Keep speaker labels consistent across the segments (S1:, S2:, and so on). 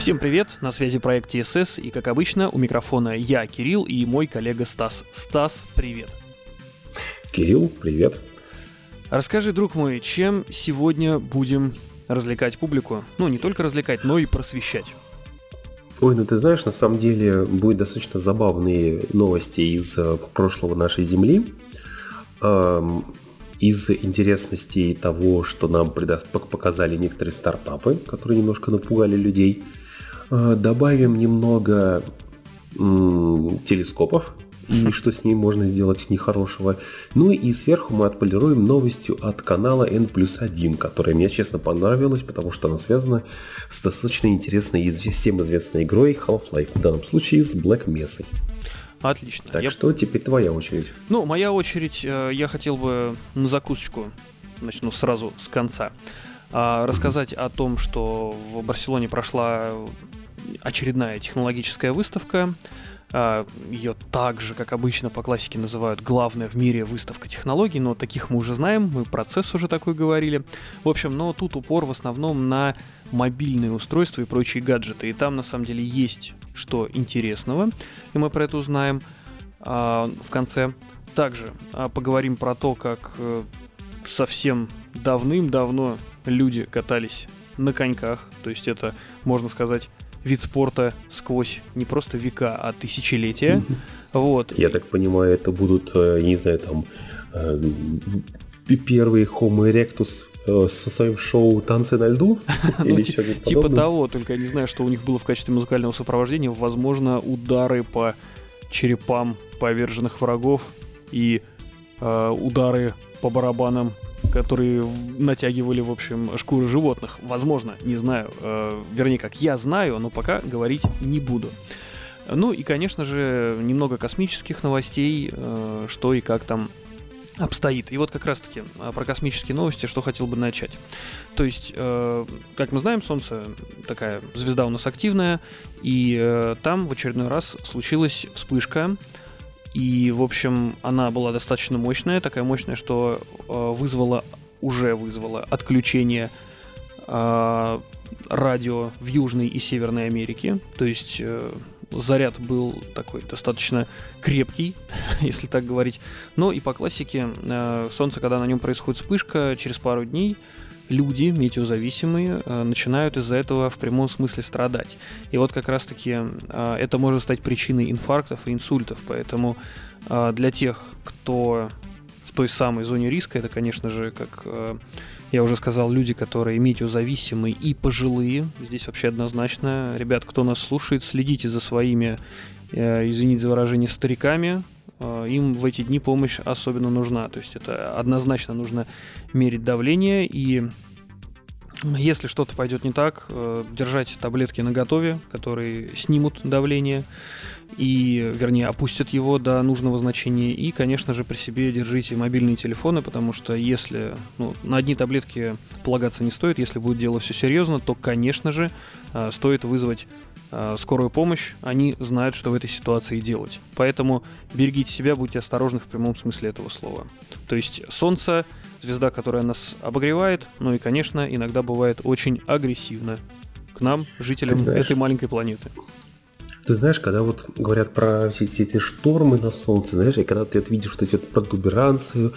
S1: Всем привет, на связи проект ТСС, и как обычно у микрофона я, Кирилл, и мой коллега Стас. Стас, привет.
S2: Кирилл, привет.
S1: Расскажи, друг мой, чем сегодня будем развлекать публику? Ну, не только развлекать, но и просвещать.
S2: Ой, ну ты знаешь, на самом деле будет достаточно забавные новости из э, прошлого нашей Земли. Эм, из интересностей того, что нам показали некоторые стартапы, которые немножко напугали людей – добавим немного телескопов и что с ним можно сделать нехорошего. Ну и сверху мы отполируем новостью от канала N плюс 1, которая мне честно понравилась, потому что она связана с достаточно интересной и всем известной игрой Half-Life, в данном случае с Black Mesa.
S1: Отлично.
S2: Так я... что теперь твоя очередь.
S1: Ну, моя очередь, э, я хотел бы на закусочку, начну сразу с конца, а, рассказать о том, что в Барселоне прошла очередная технологическая выставка. А, Ее также, как обычно, по классике называют главная в мире выставка технологий, но таких мы уже знаем, мы процесс уже такой говорили. В общем, но тут упор в основном на мобильные устройства и прочие гаджеты. И там на самом деле есть что интересного, и мы про это узнаем а, в конце. Также а, поговорим про то, как э, совсем давным-давно люди катались на коньках. То есть это, можно сказать, вид спорта сквозь не просто века, а тысячелетия. Вот.
S2: Я так понимаю, это будут, э, я не знаю, там э, первые Homo erectus э, со своим шоу «Танцы на льду»
S1: ну, или что-нибудь Типа того, только я не знаю, что у них было в качестве музыкального сопровождения. Возможно, удары по черепам поверженных врагов и удары по барабанам которые натягивали, в общем, шкуры животных. Возможно, не знаю. Э, вернее, как я знаю, но пока говорить не буду. Ну и, конечно же, немного космических новостей, э, что и как там обстоит. И вот как раз-таки э, про космические новости, что хотел бы начать. То есть, э, как мы знаем, Солнце такая звезда у нас активная, и э, там в очередной раз случилась вспышка, и, в общем, она была достаточно мощная, такая мощная, что э, вызвала, уже вызвала отключение э, радио в Южной и Северной Америке. То есть э, заряд был такой достаточно крепкий, если так говорить. Но и по классике э, Солнце, когда на нем происходит вспышка, через пару дней люди, метеозависимые, э, начинают из-за этого в прямом смысле страдать. И вот как раз-таки э, это может стать причиной инфарктов и инсультов. Поэтому э, для тех, кто в той самой зоне риска, это, конечно же, как я уже сказал, люди, которые метеозависимые и пожилые. Здесь вообще однозначно. Ребят, кто нас слушает, следите за своими, извините за выражение, стариками, им в эти дни помощь особенно нужна. То есть это однозначно нужно мерить давление и если что-то пойдет не так, э, держать таблетки на готове, которые снимут давление и, вернее, опустят его до нужного значения. И, конечно же, при себе держите мобильные телефоны, потому что если ну, на одни таблетки полагаться не стоит, если будет дело все серьезно, то, конечно же, э, стоит вызвать э, скорую помощь. Они знают, что в этой ситуации делать. Поэтому берегите себя, будьте осторожны в прямом смысле этого слова. То есть солнце звезда, которая нас обогревает, ну и, конечно, иногда бывает очень агрессивно к нам, жителям знаешь, этой маленькой планеты.
S2: Ты знаешь, когда вот говорят про все эти штормы на Солнце, знаешь, и когда ты вот видишь вот эти вот протуберанции,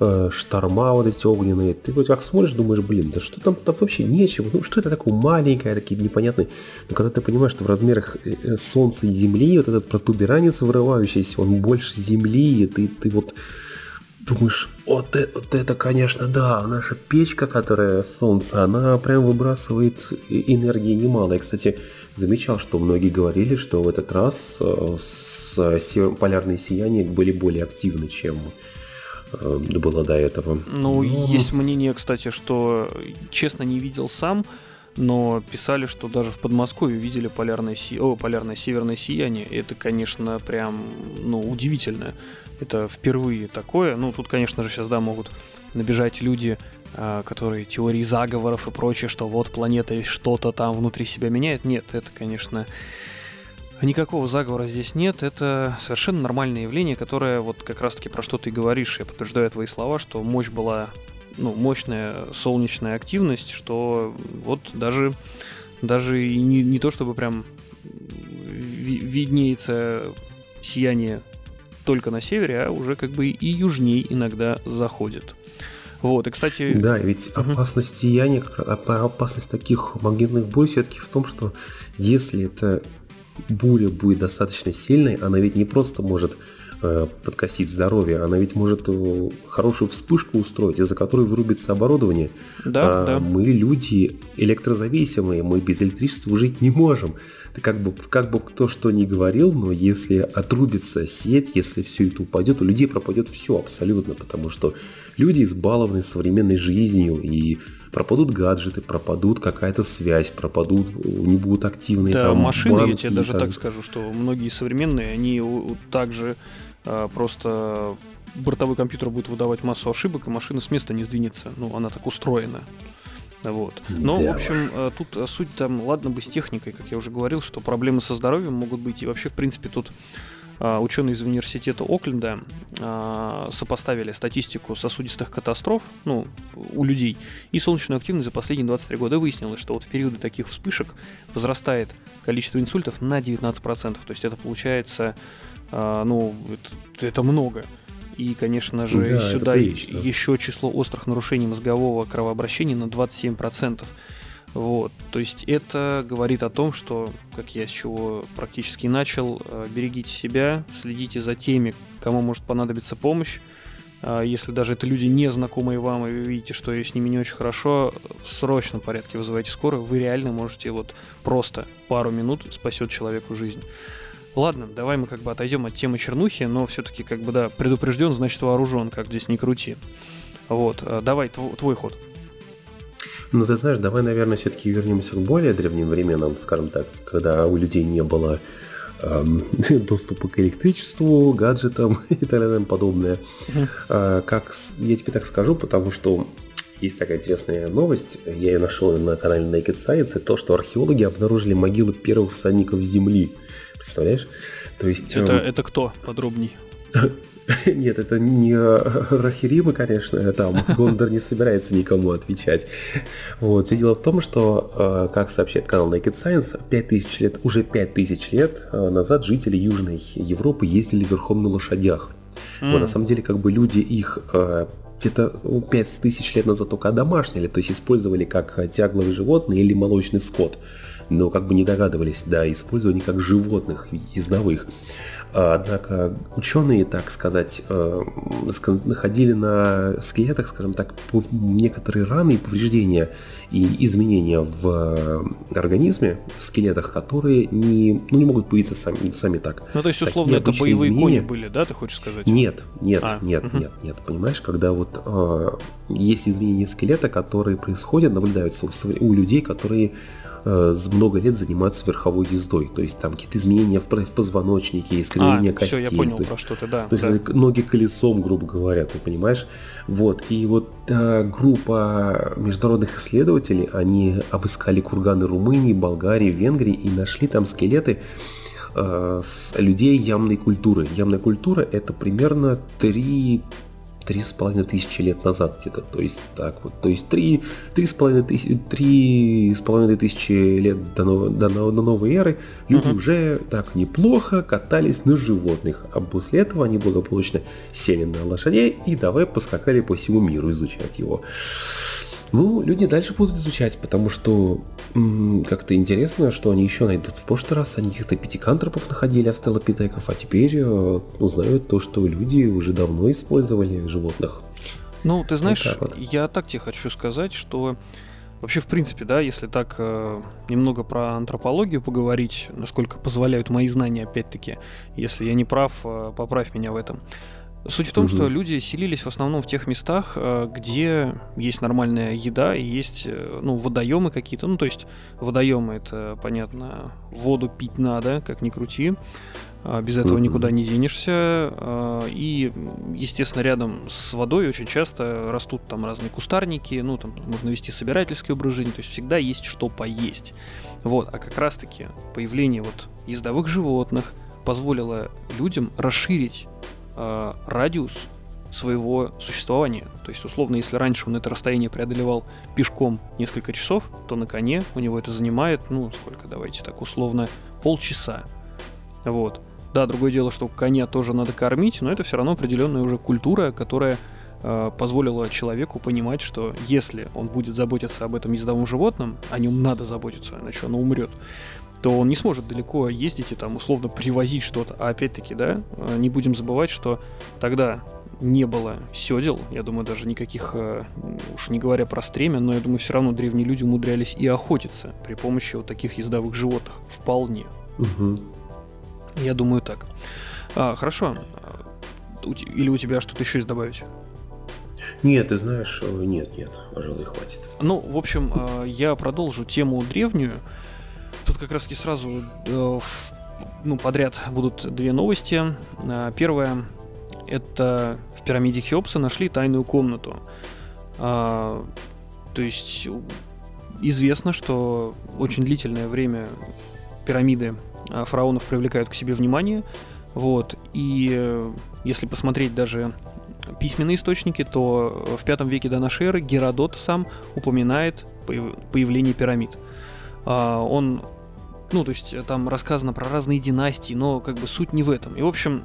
S2: э, шторма вот эти огненные, ты вот как смотришь, думаешь, блин, да что там, там вообще нечего, ну что это такое маленькое, такие непонятные. Но когда ты понимаешь, что в размерах э, Солнца и Земли вот этот протуберанец вырывающийся, он больше Земли, и ты, ты вот думаешь, вот это, вот это, конечно, да, наша печка, которая солнце, она прям выбрасывает энергии немало. Я, кстати, замечал, что многие говорили, что в этот раз э, с полярные сияния были более активны, чем э, было до этого.
S1: Ну, Но... есть мнение, кстати, что, честно, не видел сам, но писали, что даже в Подмосковье видели полярное, си... О, полярное северное сияние. Это, конечно, прям ну, удивительно. Это впервые такое. Ну, тут, конечно же, сейчас, да, могут набежать люди, а, которые теории заговоров и прочее, что вот планета что-то там внутри себя меняет. Нет, это, конечно, никакого заговора здесь нет. Это совершенно нормальное явление, которое вот как раз-таки про что ты говоришь. Я подтверждаю твои слова, что мощь была, ну, мощная солнечная активность, что вот даже даже и не, не то чтобы прям виднеется сияние только на севере, а уже как бы и южней иногда заходит. Вот, и, кстати...
S2: Да, ведь угу. опасность сияния, опасность таких магнитных бурь все-таки в том, что если эта буря будет достаточно сильной, она ведь не просто может подкосить здоровье, она ведь может э, хорошую вспышку устроить, из-за которой вырубится оборудование.
S1: Да, а да.
S2: Мы люди электрозависимые, мы без электричества жить не можем. Ты как бы, как бы кто что ни говорил, но если отрубится сеть, если все это упадет, у людей пропадет все абсолютно, потому что люди избалованы современной жизнью и пропадут гаджеты, пропадут какая-то связь, пропадут, не будут активны.
S1: Да, там, машины, банки, я тебе даже так... так скажу, что многие современные, они также просто бортовой компьютер будет выдавать массу ошибок, и машина с места не сдвинется. Ну, она так устроена. Вот. Но, да. в общем, э, тут э, суть там, ладно бы с техникой, как я уже говорил, что проблемы со здоровьем могут быть. И вообще, в принципе, тут ученые из университета Окленда сопоставили статистику сосудистых катастроф ну, у людей и солнечную активность за последние 23 года. Выяснилось, что вот в периоды таких вспышек возрастает количество инсультов на 19%. То есть это получается, а, ну, это, это много. И, конечно же, да, сюда еще число острых нарушений мозгового кровообращения на 27%. Вот, то есть это говорит о том, что, как я с чего практически начал, э, берегите себя, следите за теми, кому может понадобиться помощь. А если даже это люди не знакомые вам, и вы видите, что с ними не очень хорошо, в срочном порядке вызывайте скорую, вы реально можете вот просто пару минут спасет человеку жизнь. Ладно, давай мы как бы отойдем от темы чернухи, но все-таки как бы да, предупрежден, значит вооружен, как здесь не крути. Вот, э, давай твой, твой ход.
S2: Ну, ты знаешь, давай, наверное, все-таки вернемся к более древним временам, скажем так, когда у людей не было эм, доступа к электричеству, гаджетам и так далее и подобное. Uh-huh. Как, я тебе так скажу, потому что есть такая интересная новость, я ее нашел на канале Naked Science, то, что археологи обнаружили могилы первых всадников Земли. Представляешь?
S1: То есть... Это, э, это кто? Подробней.
S2: Нет, это не Рахирима, конечно, там Гондор не собирается никому отвечать. Вот. Все дело в том, что, э, как сообщает канал Naked Science, 5000 лет, уже 5000 лет э, назад жители Южной Европы ездили верхом на лошадях. Mm. Вот, на самом деле, как бы люди их э, где-то 5000 лет назад только домашнили, то есть использовали как тягловые животные или молочный скот но как бы не догадывались до использования как животных ездовых. Однако ученые, так сказать, э, находили на скелетах, скажем так, некоторые раны и повреждения и изменения в организме, в скелетах, которые не, ну, не могут появиться сами, сами так.
S1: Ну, то есть, условно, Такие это боевые изменения... кони были, да, ты хочешь сказать?
S2: Нет, нет, а, нет, угу. нет, нет, понимаешь, когда вот э, есть изменения скелета, которые происходят, наблюдаются у, у людей, которые э, много лет занимаются верховой ездой. То есть там какие-то изменения в, в позвоночнике, искривление а, костей.
S1: Все, я понял
S2: то
S1: есть, про что ты, да.
S2: То
S1: да.
S2: есть ноги колесом, грубо говоря, ты понимаешь? Вот. И вот э, группа международных исследователей, они обыскали курганы Румынии, Болгарии, Венгрии и нашли там скелеты э, с людей ямной культуры. Ямная культура это примерно 3 три с половиной тысячи лет назад где-то, то есть так вот, то есть три, три с половиной тысячи, три с половиной тысячи лет до, новой, до, до новой эры люди uh-huh. уже так неплохо катались на животных, а после этого они благополучно сели на лошадей и давай поскакали по всему миру изучать его. Ну, люди дальше будут изучать, потому что как-то интересно, что они еще найдут. В прошлый раз они каких-то пятикантропов находили, австралопитеков, а теперь э, узнают то, что люди уже давно использовали животных.
S1: Ну, ты знаешь, вот вот. я так тебе хочу сказать, что вообще, в принципе, да, если так э, немного про антропологию поговорить, насколько позволяют мои знания, опять-таки, если я не прав, э, поправь меня в этом. Суть в том, угу. что люди селились в основном в тех местах, э, где есть нормальная еда и есть э, ну, водоемы какие-то. Ну, то есть водоемы это, понятно, воду пить надо, как ни крути. А, без этого никуда не денешься. А, и, естественно, рядом с водой очень часто растут там разные кустарники, ну, там можно вести собирательский образ жизни, то есть всегда есть что поесть. Вот, а как раз-таки появление вот ездовых животных позволило людям расширить э, радиус своего существования. То есть, условно, если раньше он это расстояние преодолевал пешком несколько часов, то на коне у него это занимает, ну, сколько, давайте так, условно, полчаса. Вот. Да, другое дело, что коня тоже надо кормить, но это все равно определенная уже культура, которая э, позволила человеку понимать, что если он будет заботиться об этом ездовом животном, о нем надо заботиться, иначе оно умрет то он не сможет далеко ездить и там условно привозить что-то. А опять-таки, да, э, не будем забывать, что тогда не было седел, я думаю, даже никаких, э, уж не говоря про стремя, но я думаю, все равно древние люди умудрялись и охотиться при помощи вот таких ездовых животных. Вполне.
S2: Угу.
S1: Я думаю так. А, хорошо. Или у тебя что-то еще есть добавить?
S2: Нет, ты знаешь, э, нет, нет, пожалуй, хватит.
S1: Ну, в общем, я продолжу тему древнюю. Тут как раз таки сразу ну, подряд будут две новости. Первая это в пирамиде Хеопса нашли тайную комнату. А, то есть известно, что очень длительное время пирамиды а, фараонов привлекают к себе внимание. Вот. И э, если посмотреть даже письменные источники, то в пятом веке до нашей эры Геродот сам упоминает появление пирамид. А, он, ну, то есть там рассказано про разные династии, но как бы суть не в этом. И, в общем,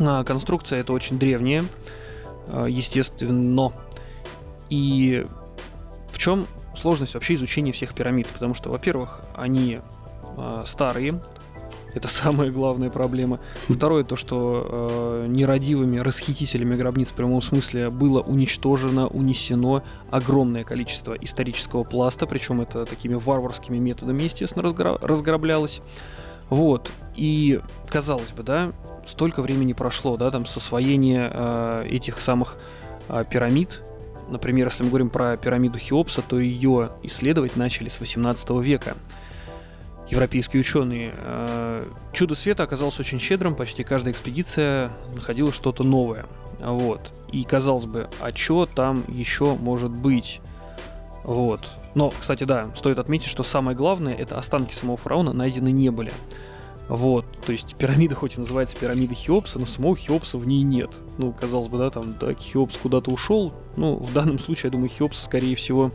S1: а, конструкция это очень древняя, а, естественно. И в чем сложность вообще изучения всех пирамид? Потому что, во-первых, они э, старые, это самая главная проблема. Второе, то, что э, нерадивыми расхитителями гробниц в прямом смысле было уничтожено, унесено огромное количество исторического пласта, причем это такими варварскими методами, естественно, разгра- разграблялось. Вот. И казалось бы, да, столько времени прошло, да, там с освоения э, этих самых э, пирамид. Например, если мы говорим про пирамиду Хеопса, то ее исследовать начали с 18 века. Европейские ученые. Э, чудо света оказалось очень щедрым, почти каждая экспедиция находила что-то новое. Вот. И казалось бы, а что там еще может быть? Вот. Но, кстати, да, стоит отметить, что самое главное, это останки самого фараона найдены не были. Вот, то есть пирамида хоть и называется пирамида Хеопса, но самого Хеопса в ней нет. Ну, казалось бы, да, там, да, Хеопс куда-то ушел. Ну, в данном случае, я думаю, Хеопса, скорее всего,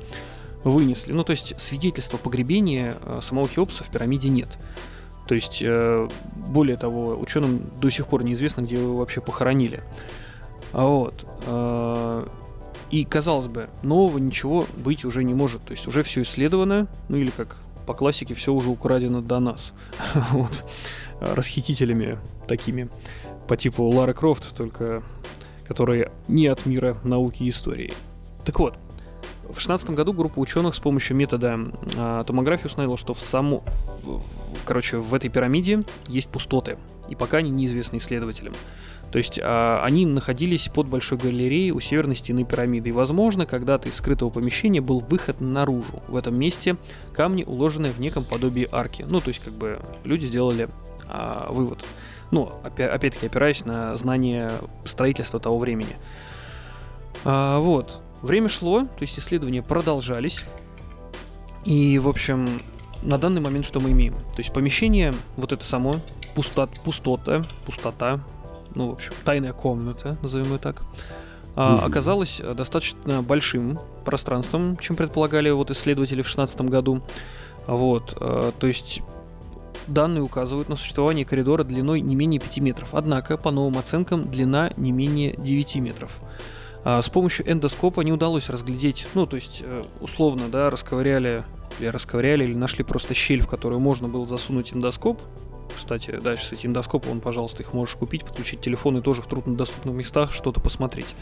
S1: вынесли. Ну, то есть свидетельства погребения э, самого Хеопса в пирамиде нет. То есть, э, более того, ученым до сих пор неизвестно, где его вообще похоронили. А вот. Э, и, казалось бы, нового ничего быть уже не может. То есть уже все исследовано, ну или как по классике все уже украдено до нас. вот. Расхитителями такими по типу Лары Крофт, только которые не от мира науки и истории. Так вот, в 16 году группа ученых с помощью метода э, томографии установила, что в саму, в, короче, в этой пирамиде есть пустоты, и пока они неизвестны исследователям. То есть а, они находились под большой галереей у северной стены пирамиды. И, возможно, когда-то из скрытого помещения был выход наружу. В этом месте камни, уложенные в неком подобии арки. Ну, то есть, как бы люди сделали а, вывод. Ну, опя- опять-таки, опираясь на знание строительства того времени. А, вот. Время шло, то есть исследования продолжались. И, в общем, на данный момент что мы имеем? То есть помещение, вот это само, пустот, пустота, пустота, ну, в общем, тайная комната, назовем ее так, а, оказалась достаточно большим пространством, чем предполагали вот исследователи в 2016 году. Вот, а, то есть данные указывают на существование коридора длиной не менее 5 метров. Однако, по новым оценкам, длина не менее 9 метров. А с помощью эндоскопа не удалось разглядеть, ну, то есть, э, условно, да, расковыряли или расковыряли, или нашли просто щель, в которую можно было засунуть эндоскоп, кстати, дальше с этим эндоскопом, пожалуйста, их можешь купить, подключить телефон и тоже в труднодоступных местах что-то посмотреть.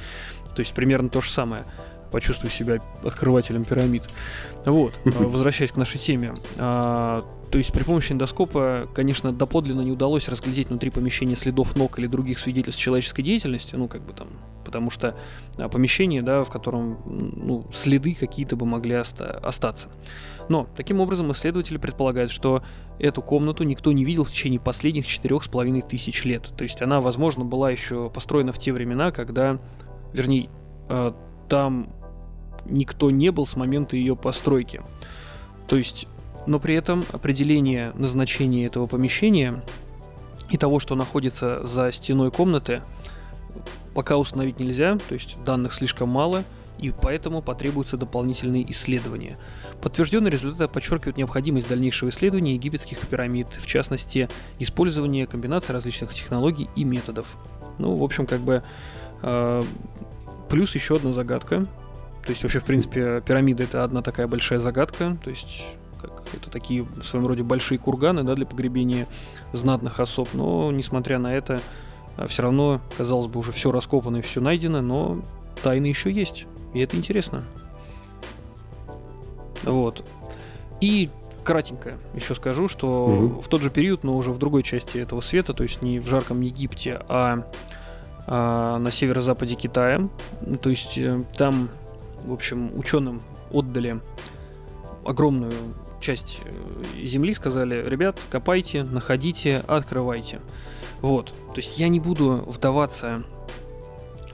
S1: То есть примерно то же самое. Почувствуй себя открывателем пирамид. Вот, а, возвращаясь к нашей теме. А, то есть при помощи эндоскопа, конечно, доподлинно не удалось разглядеть внутри помещения следов ног или других свидетельств человеческой деятельности, ну, как бы там, потому что а, помещение, да, в котором ну, следы какие-то бы могли оста- остаться. Но, таким образом, исследователи предполагают, что эту комнату никто не видел в течение последних четырех с половиной тысяч лет. То есть она, возможно, была еще построена в те времена, когда, вернее, э, там никто не был с момента ее постройки. То есть, но при этом определение назначения этого помещения и того, что находится за стеной комнаты, пока установить нельзя, то есть данных слишком мало, и поэтому потребуются дополнительные исследования. Подтвержденные результаты подчеркивают необходимость дальнейшего исследования египетских пирамид, в частности, использования комбинации различных технологий и методов. Ну, в общем, как бы э, плюс еще одна загадка. То есть вообще, в принципе, пирамида это одна такая большая загадка. То есть как это такие в своем роде большие курганы да, для погребения знатных особ. Но, несмотря на это, э, все равно, казалось бы, уже все раскопано и все найдено, но тайны еще есть. И это интересно. Вот. И кратенько еще скажу, что угу. в тот же период, но уже в другой части этого света, то есть не в жарком Египте, а, а на северо-западе Китая, то есть э, там, в общем, ученым отдали огромную часть э, земли, сказали, ребят, копайте, находите, открывайте. Вот, то есть я не буду вдаваться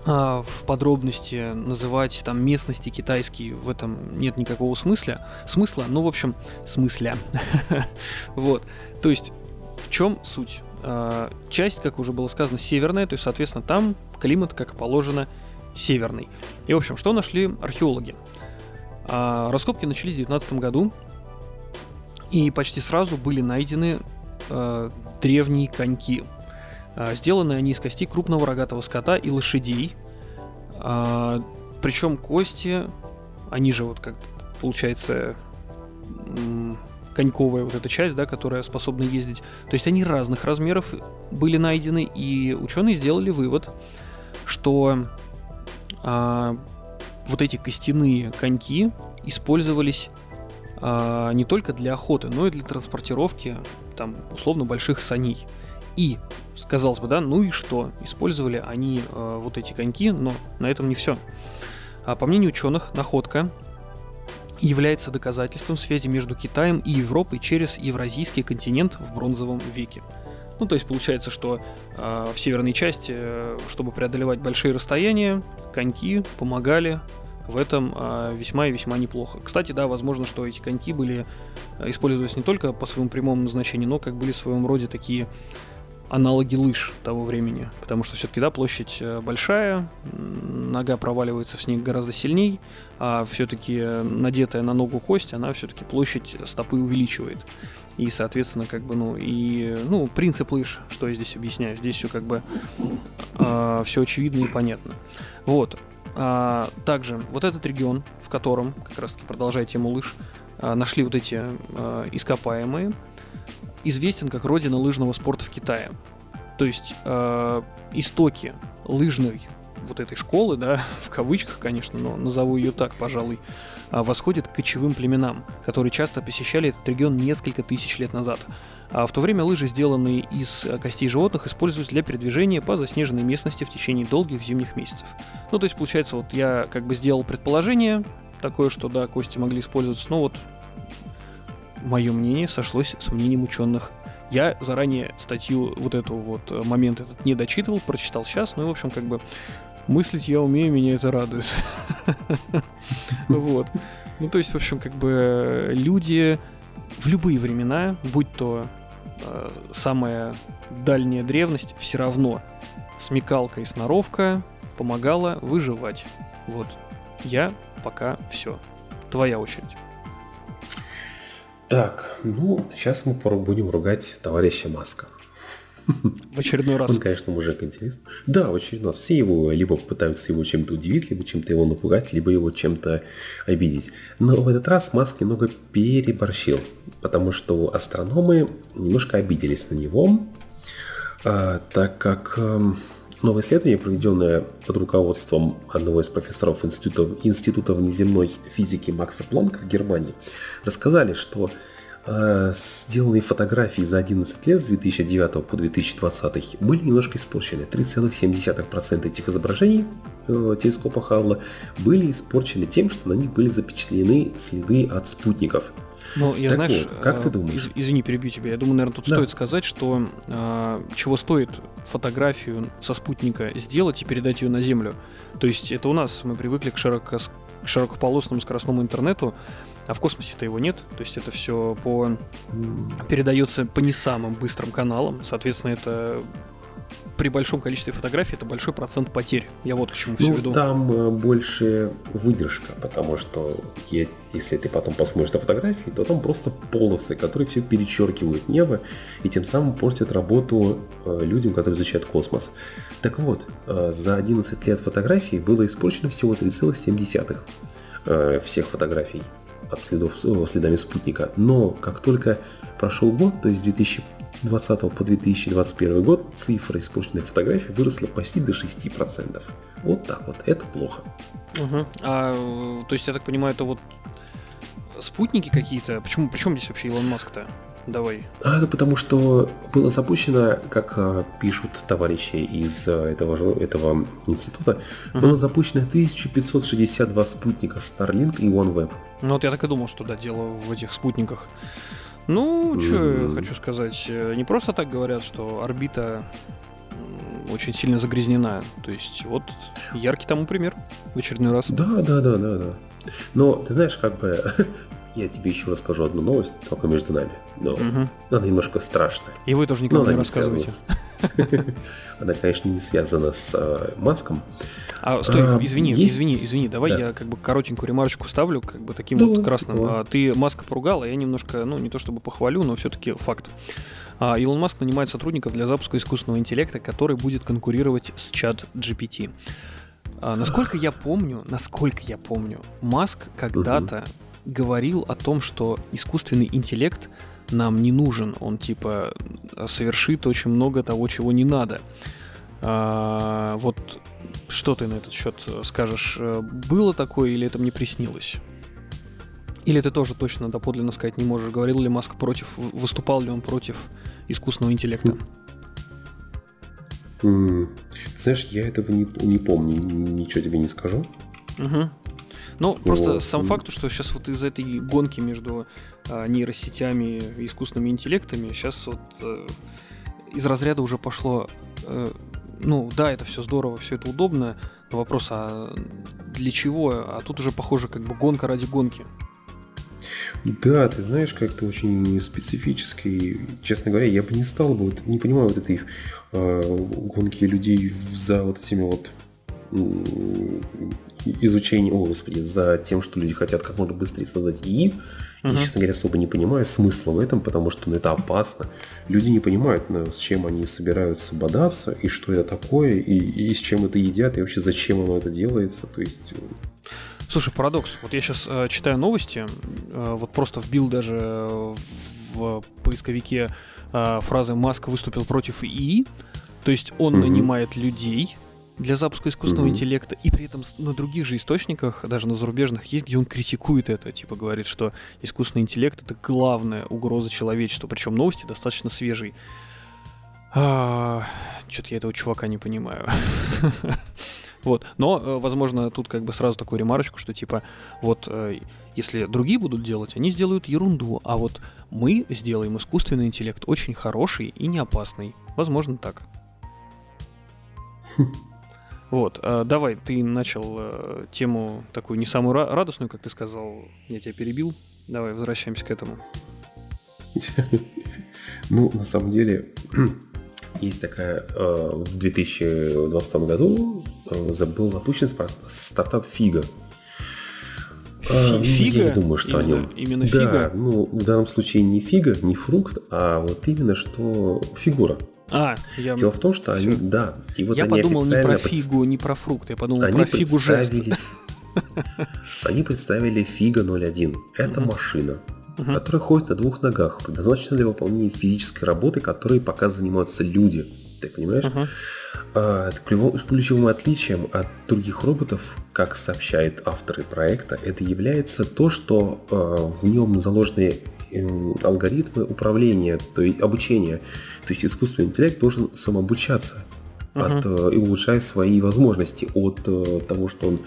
S1: а, в подробности называть там местности китайские, в этом нет никакого смысла. Смысла, ну, в общем, смысля. вот. То есть, в чем суть? А, часть, как уже было сказано, северная, то есть, соответственно, там климат, как положено, северный. И, в общем, что нашли археологи? А, раскопки начались в 2019 году, и почти сразу были найдены древние коньки. А, сделаны они из костей крупного рогатого скота и лошадей. А, причем кости, они же вот как получается коньковая вот эта часть, да, которая способна ездить. То есть они разных размеров были найдены, и ученые сделали вывод, что а, вот эти костяные коньки использовались а, не только для охоты, но и для транспортировки там условно больших саней. И, казалось бы, да, ну и что? Использовали они э, вот эти коньки, но на этом не все. А по мнению ученых, находка является доказательством связи между Китаем и Европой через Евразийский континент в бронзовом веке. Ну, то есть получается, что э, в северной части, э, чтобы преодолевать большие расстояния, коньки помогали в этом э, весьма и весьма неплохо. Кстати, да, возможно, что эти коньки были э, использовались не только по своему прямому назначению, но как были в своем роде такие аналоги лыж того времени, потому что все-таки, да, площадь э, большая, нога проваливается в снег гораздо сильней, а все-таки надетая на ногу кость, она все-таки площадь стопы увеличивает. И, соответственно, как бы, ну, и, ну, принцип лыж, что я здесь объясняю, здесь все как бы э, а, все очевидно и понятно. Вот. А, также вот этот регион, в котором, как раз-таки продолжая тему лыж, а, нашли вот эти а, ископаемые, известен как родина лыжного спорта в Китае. То есть э, истоки лыжной вот этой школы, да, в кавычках, конечно, но назову ее так, пожалуй, восходит к кочевым племенам, которые часто посещали этот регион несколько тысяч лет назад. А в то время лыжи, сделанные из э, костей животных, используются для передвижения по заснеженной местности в течение долгих зимних месяцев. Ну, то есть, получается, вот я как бы сделал предположение такое, что да, кости могли использоваться, но вот мое мнение сошлось с мнением ученых. Я заранее статью, вот эту вот э, момент этот не дочитывал, прочитал сейчас, ну и, в общем, как бы мыслить я умею, меня это радует. Вот. Ну, то есть, в общем, как бы люди в любые времена, будь то э, самая дальняя древность, все равно смекалка и сноровка помогала выживать. Вот. Я пока все. Твоя очередь.
S2: Так, ну, сейчас мы будем ругать товарища Маска.
S1: В очередной раз.
S2: Он, конечно, мужик интересный. Да, в очередной раз. Все его либо пытаются его чем-то удивить, либо чем-то его напугать, либо его чем-то обидеть. Но в этот раз Маск немного переборщил, потому что астрономы немножко обиделись на него, а, так как эм, Новое исследование, проведенное под руководством одного из профессоров Института, Института внеземной физики Макса Планка в Германии, рассказали, что сделанные фотографии за 11 лет с 2009 по 2020 были немножко испорчены. 3,7% этих изображений э, телескопа Хавла были испорчены тем, что на них были запечатлены следы от спутников –
S1: ну, я так знаешь,
S2: вот, как ты э, думаешь? Из,
S1: извини, перебью тебя. Я думаю, наверное, тут да. стоит сказать, что э, чего стоит фотографию со спутника сделать и передать ее на Землю. То есть это у нас мы привыкли к, широко, к широкополосному скоростному интернету, а в космосе-то его нет. То есть это все по передается по не самым быстрым каналам. Соответственно, это при большом количестве фотографий это большой процент потерь. Я вот к чему все
S2: ну,
S1: веду.
S2: Там э, больше выдержка, потому что если ты потом посмотришь на фотографии, то там просто полосы, которые все перечеркивают небо и тем самым портят работу э, людям, которые изучают космос. Так вот, э, за 11 лет фотографий было испорчено всего 3,7 всех фотографий от следов, следами спутника. Но как только прошел год, то есть 2020 по 2021 год, цифра испорченных фотографий выросла почти до 6%. Вот так вот, это плохо.
S1: Угу. А, то есть, я так понимаю, это вот спутники какие-то? Почему, причем здесь вообще Илон Маск-то? Давай.
S2: А, это потому что было запущено, как а, пишут товарищи из а, этого, этого института, uh-huh. было запущено 1562 спутника Starlink и OneWeb.
S1: Ну вот я так и думал, что да, дело в этих спутниках. Ну, что mm-hmm. я хочу сказать, э, не просто так говорят, что орбита очень сильно загрязнена. То есть вот яркий тому пример в очередной раз.
S2: Да, да, да, да, да. Но ты знаешь, как бы я тебе еще расскажу одну новость, только между нами. Но угу. она немножко страшная.
S1: И вы тоже никому не рассказываете. С...
S2: она, конечно, не связана с э, Маском.
S1: А, стой, а, извини, извини, извини, давай да. я как бы коротенькую ремарочку ставлю, как бы таким вот красным. А, ты Маска поругал, а я немножко, ну, не то чтобы похвалю, но все-таки факт. А, Илон Маск нанимает сотрудников для запуска искусственного интеллекта, который будет конкурировать с чат GPT. Насколько я помню, насколько я помню, Маск когда-то угу говорил о том, что искусственный интеллект нам не нужен, он типа совершит очень много того, чего не надо. А, вот что ты на этот счет скажешь? Было такое или это мне приснилось? Или ты тоже точно доподлинно сказать не можешь? Говорил ли Маск против, выступал ли он против искусственного интеллекта?
S2: Mm. Знаешь, я этого не, не помню, ничего тебе не скажу.
S1: Угу. Ну, просто вот. сам факт, что сейчас вот из этой гонки между а, нейросетями и искусственными интеллектами, сейчас вот а, из разряда уже пошло, а, ну да, это все здорово, все это удобно, но вопрос, а для чего? А тут уже похоже как бы гонка ради гонки.
S2: Да, ты знаешь, как-то очень специфический. Честно говоря, я бы не стал бы, вот, не понимаю вот этой э, гонки людей за вот этими вот изучение, о господи, за тем, что люди хотят как можно быстрее создать ИИ. Uh-huh. Я, честно говоря, особо не понимаю смысла в этом, потому что ну, это опасно. Люди не понимают, ну, с чем они собираются бодаться, и что это такое, и, и с чем это едят, и вообще зачем оно это делается. То есть... Э,
S1: Слушай, парадокс. Вот я сейчас э, читаю новости, э, вот просто вбил даже в поисковике э, фразы «Маск выступил против ИИ», то есть он mm-hmm. нанимает людей, для запуска искусственного mm-hmm. интеллекта, и при этом на других же источниках, даже на зарубежных, есть, где он критикует это, типа говорит, что искусственный интеллект это главная угроза человечеству, причем новости достаточно свежие. А, Что-то я этого чувака не понимаю. Вот. Но, э, возможно, тут как бы сразу такую ремарочку, что типа, вот э, если другие будут делать, они сделают ерунду, а вот мы сделаем искусственный интеллект очень хороший и не опасный. Возможно, так. Вот, э, давай, ты начал э, тему такую не самую радостную, как ты сказал, я тебя перебил. Давай, возвращаемся к этому.
S2: Ну, на самом деле, есть такая, э, в 2020 году был запущен стартап Фига.
S1: Фига?
S2: Я не думаю, что
S1: именно,
S2: о нем.
S1: Именно фига?
S2: Да, ну, в данном случае не фига, не фрукт, а вот именно что фигура.
S1: А, я...
S2: Дело в том, что они, да,
S1: и вот я они подумал не про фигу, не про фрукты, я подумал они про фигу жест.
S2: Они представили Фига 01. Это машина, которая ходит на двух ногах, предназначена для выполнения физической работы, которой пока занимаются люди. Ты понимаешь? А, ключевым отличием от других роботов, как сообщают авторы проекта, это является то, что а, в нем заложены алгоритмы управления, то есть обучения. То есть искусственный интеллект должен самообучаться uh-huh. от, э, и улучшать свои возможности от э, того, что он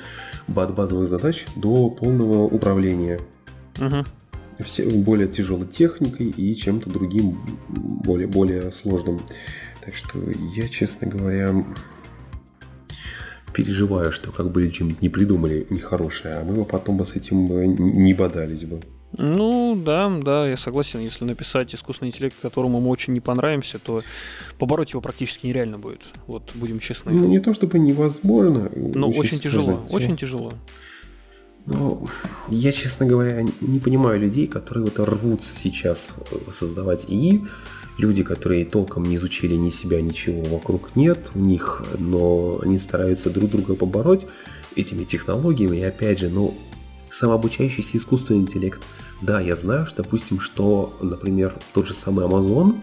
S2: от базовых задач до полного управления. Uh-huh. Все, более тяжелой техникой и чем-то другим более, более сложным. Так что я, честно говоря, переживаю, что как бы чем-то не придумали нехорошее, а мы бы потом бы с этим не бодались бы.
S1: Ну, да, да, я согласен. Если написать искусственный интеллект, которому мы очень не понравимся, то побороть его практически нереально будет. Вот, будем честны.
S2: Ну, не то чтобы невозможно.
S1: Но очень, тяжело, очень тяжело.
S2: Ну, я, честно говоря, не понимаю людей, которые вот рвутся сейчас создавать ИИ. Люди, которые толком не изучили ни себя, ничего вокруг нет у них, но они стараются друг друга побороть этими технологиями. И опять же, ну, самообучающийся искусственный интеллект. Да, я знаю, что, допустим, что, например, тот же самый Amazon,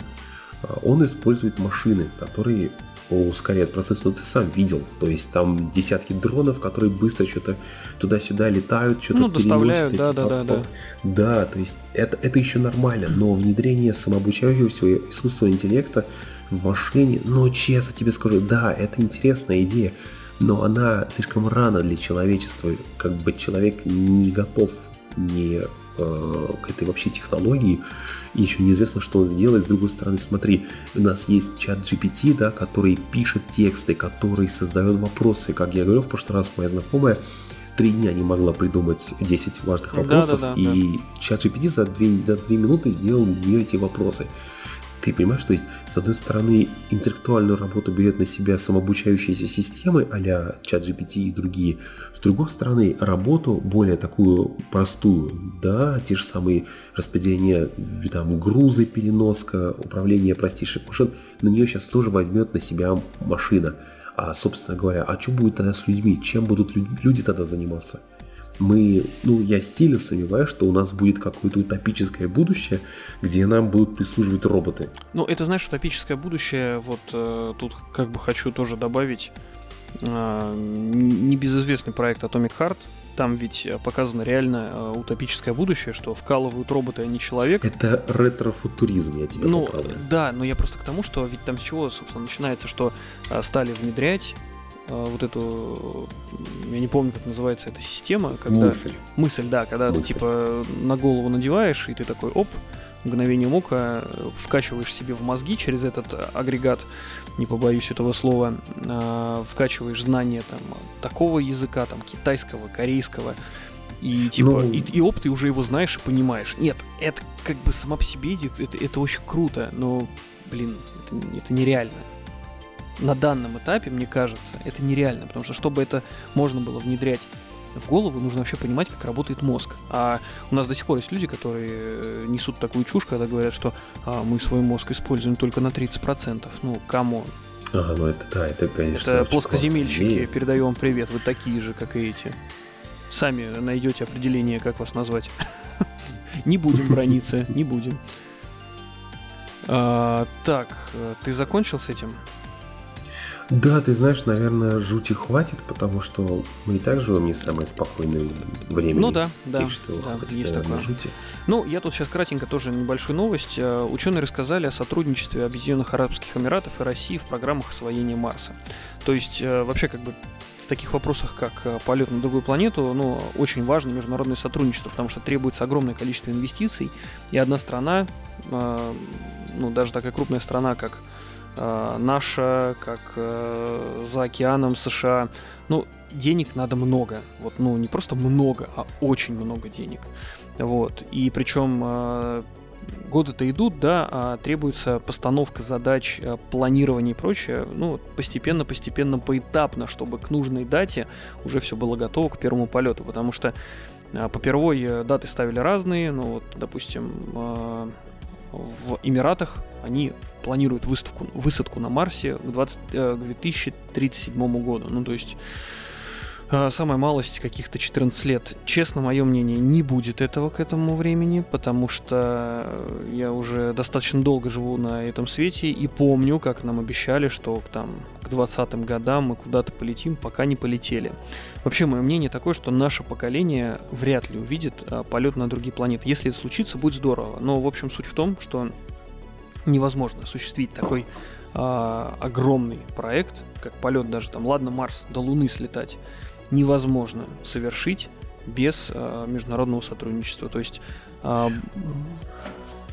S2: а, он использует машины, которые ускоряют процесс, но ты сам видел. То есть там десятки дронов, которые быстро что-то туда-сюда летают, что-то
S1: ну, доставляют, да, да, да, да.
S2: Да, то есть это, это еще нормально, но внедрение самообучающегося искусственного интеллекта в машине, ну, честно тебе скажу, да, это интересная идея, но она слишком рано для человечества. Как бы человек не готов ни э, к этой вообще технологии, и еще неизвестно, что он сделает. С другой стороны, смотри, у нас есть чат GPT, да, который пишет тексты, который создает вопросы. Как я говорил в прошлый раз, моя знакомая три дня не могла придумать 10 важных вопросов, да, да, да, и да. чат GPT за 2, за 2 минуты сделал у нее эти вопросы. Ты понимаешь, что есть, с одной стороны, интеллектуальную работу берет на себя самообучающиеся системы а-ля ChatGPT и другие. С другой стороны, работу более такую простую, да, те же самые распределения, там, грузы, переноска, управление простейших машин, на нее сейчас тоже возьмет на себя машина. А, собственно говоря, а что будет тогда с людьми? Чем будут люди тогда заниматься? Мы, ну, я сильно сомневаюсь, что у нас будет какое-то утопическое будущее, где нам будут прислуживать роботы.
S1: Ну, это, знаешь, утопическое будущее, вот э, тут как бы хочу тоже добавить э, небезызвестный проект Atomic Heart, там ведь показано реально э, утопическое будущее, что вкалывают роботы, а не человек.
S2: Это ретрофутуризм, я тебе
S1: Ну, поправлю. да, но я просто к тому, что ведь там с чего, собственно, начинается, что э, стали внедрять Э, вот эту, я не помню, как называется эта система, когда...
S2: Мысль.
S1: Мысль, да, когда Мысль. ты типа на голову надеваешь, и ты такой, оп, мгновением ока вкачиваешь себе в мозги через этот агрегат, не побоюсь этого слова, э, вкачиваешь знания там такого языка, там китайского, корейского, и типа, ну... и, и оп, ты уже его знаешь и понимаешь. Нет, это как бы сама по себе это, это очень круто, но, блин, это, это нереально на данном этапе, мне кажется, это нереально, потому что чтобы это можно было внедрять в голову, нужно вообще понимать, как работает мозг. А у нас до сих пор есть люди, которые э, несут такую чушь, когда говорят, что а, мы свой мозг используем только на 30%. Ну, come on.
S2: Ага, ну это да, это, конечно,
S1: Это плоскоземельщики, передаю вам привет, вы такие же, как и эти. Сами найдете определение, как вас назвать. Не будем браниться, не будем. А, так, э, ты закончил с этим?
S2: Да, ты знаешь, наверное, жути хватит, потому что мы и так живем не самое спокойное время.
S1: Ну да, да.
S2: Так что
S1: да, есть такое.
S2: жути.
S1: Ну, я тут сейчас кратенько тоже небольшую новость. Э, ученые рассказали о сотрудничестве Объединенных Арабских Эмиратов и России в программах освоения Марса. То есть, э, вообще, как бы в таких вопросах, как э, полет на другую планету, ну, очень важно международное сотрудничество, потому что требуется огромное количество инвестиций, и одна страна, ну, даже такая крупная страна, как э, наша, как э, за океаном США. Ну, денег надо много. Вот, ну, не просто много, а очень много денег. Вот. И причем э, годы-то идут, да, а требуется постановка задач, э, планирование и прочее, ну, постепенно, постепенно, поэтапно, чтобы к нужной дате уже все было готово к первому полету, потому что э, попервой э, даты ставили разные, ну, вот, допустим, в Эмиратах они планируют выставку, высадку на Марсе к, 20, э, к 2037 году. Ну, то есть самая малость каких-то 14 лет. Честно, мое мнение, не будет этого к этому времени, потому что я уже достаточно долго живу на этом свете и помню, как нам обещали, что там к 20 годам мы куда-то полетим, пока не полетели. Вообще, мое мнение такое, что наше поколение вряд ли увидит а, полет на другие планеты. Если это случится, будет здорово. Но, в общем, суть в том, что невозможно осуществить такой а, огромный проект, как полет даже там, ладно, Марс, до Луны слетать, невозможно совершить без а, международного сотрудничества. То есть, а,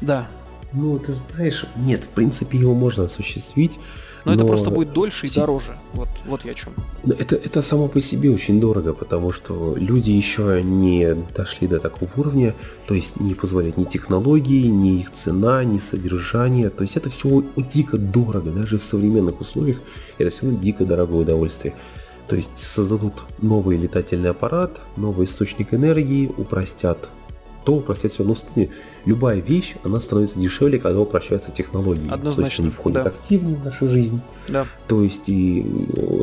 S1: да.
S2: Ну, ты знаешь, нет, в принципе, его можно осуществить.
S1: Но, но это просто будет дольше и дороже. Вот, вот я о чем.
S2: Это, это само по себе очень дорого, потому что люди еще не дошли до такого уровня, то есть не позволяют ни технологии, ни их цена, ни содержание. То есть это все дико дорого, даже в современных условиях это все дико дорогое удовольствие. То есть создадут новый летательный аппарат, новый источник энергии, упростят то упростят все. Но вспомни, любая вещь, она становится дешевле, когда упрощаются технологии.
S1: Однозначно.
S2: То есть они входят да. активнее в нашу жизнь.
S1: Да.
S2: То есть и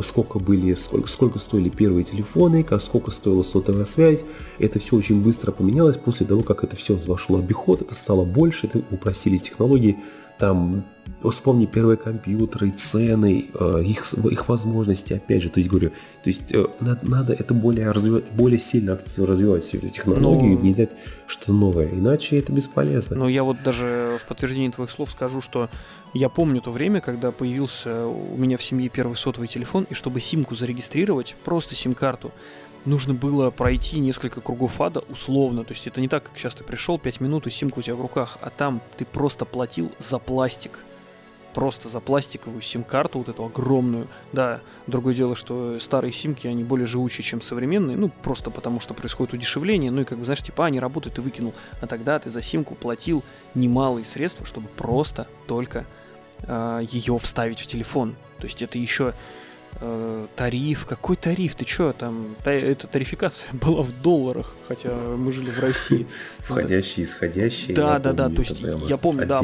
S2: сколько были, сколько, сколько стоили первые телефоны, как сколько стоила сотовая связь. Это все очень быстро поменялось после того, как это все вошло в обиход, это стало больше, это упростились технологии там вспомни первые компьютеры, цены, э, их, их возможности, опять же, то есть говорю, то есть э, надо, надо это более, развивать, более сильно развивать всю эту технологию и ну. внедрять что-то новое, иначе это бесполезно.
S1: Но я вот даже в подтверждение твоих слов скажу, что я помню то время, когда появился у меня в семье первый сотовый телефон, и чтобы симку зарегистрировать, просто сим-карту, нужно было пройти несколько кругов ада условно. То есть это не так, как сейчас ты пришел 5 минут и симка у тебя в руках, а там ты просто платил за пластик. Просто за пластиковую сим-карту, вот эту огромную. Да, другое дело, что старые симки, они более живучие, чем современные, ну, просто потому что происходит удешевление, ну и как бы, знаешь, типа, а, не работает, ты выкинул. А тогда ты за симку платил немалые средства, чтобы просто только э, ее вставить в телефон. То есть это еще э, тариф. Какой тариф? Ты что там? Та, эта тарификация была в долларах, хотя мы жили в России.
S2: Входящие, исходящие.
S1: Да, да, да. То есть я помню, да,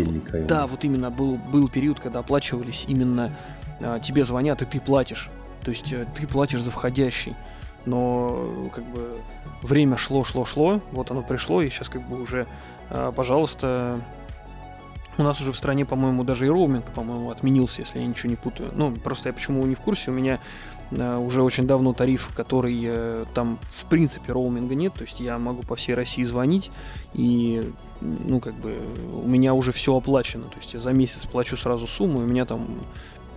S1: да, вот именно был, был период, когда оплачивались именно э, тебе звонят, и ты платишь. То есть э, ты платишь за входящий. Но как бы время шло, шло, шло, вот оно пришло, и сейчас как бы уже, пожалуйста, у нас уже в стране, по-моему, даже и роуминг, по-моему, отменился, если я ничего не путаю. Ну, просто я почему не в курсе, у меня э, уже очень давно тариф, который э, там в принципе роуминга нет, то есть я могу по всей России звонить, и ну как бы у меня уже все оплачено, то есть я за месяц плачу сразу сумму, и у меня там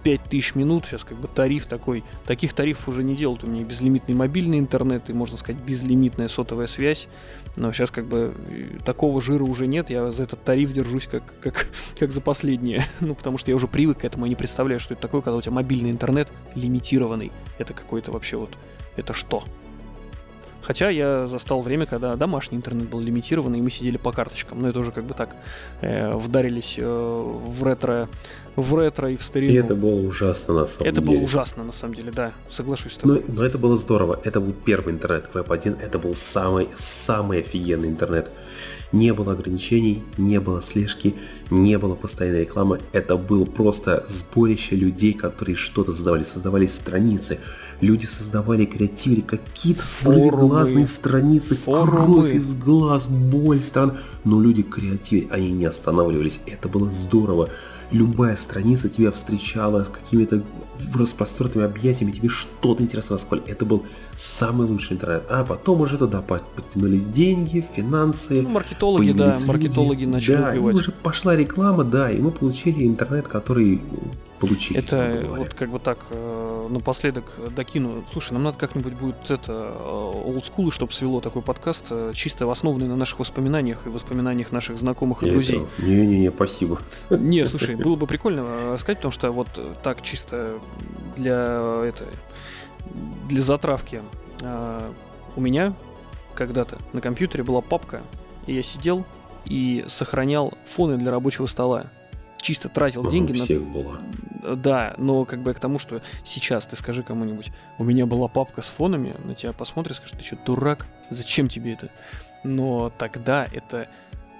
S1: 5000 минут, сейчас как бы тариф такой, таких тарифов уже не делают, у меня безлимитный мобильный интернет и, можно сказать, безлимитная сотовая связь, но сейчас как бы э, такого жира уже нет, я за этот тариф держусь как, как, как за последнее, ну, потому что я уже привык к этому, я не представляю, что это такое, когда у тебя мобильный интернет лимитированный, это какой-то вообще вот, это что? Хотя я застал время, когда домашний интернет был лимитированный, и мы сидели по карточкам. Но это уже как бы так э, вдарились э, в ретро в ретро и в старину. И
S2: это было ужасно на самом
S1: это
S2: деле.
S1: Это было ужасно на самом деле, да, соглашусь с тобой.
S2: Но, но это было здорово. Это был первый интернет, Web1, это был самый, самый офигенный интернет. Не было ограничений, не было слежки, не было постоянной рекламы. Это был просто сборище людей, которые что-то создавали. Создавали страницы. Люди создавали, креативили какие-то глазные страницы. Форумы. Кровь из глаз, боль, стран. Но люди креативили, они не останавливались. Это было здорово любая страница тебя встречала с какими-то распростертыми объятиями, тебе что-то интересно рассказали. Это был самый лучший интернет. А потом уже туда подтянулись деньги, финансы.
S1: Ну, маркетологи, да, люди. маркетологи начали
S2: да, убивать. и уже пошла реклама, да, и мы получили интернет, который получили.
S1: Это вот как бы так э, напоследок докину. Слушай, нам надо как-нибудь будет это олдскулы, чтобы свело такой подкаст, э, чисто основанный на наших воспоминаниях и воспоминаниях наших знакомых и друзей.
S2: Не-не-не, спасибу.
S1: Не, слушай, было бы прикольно рассказать, потому что вот так чисто для это для затравки э, у меня когда-то на компьютере была папка, и я сидел и сохранял фоны для рабочего стола чисто тратил
S2: ну,
S1: деньги.
S2: У всех на... было.
S1: Да, но как бы к тому, что сейчас ты скажи кому-нибудь, у меня была папка с фонами, на тебя посмотрит, скажет, ты что, дурак? Зачем тебе это? Но тогда это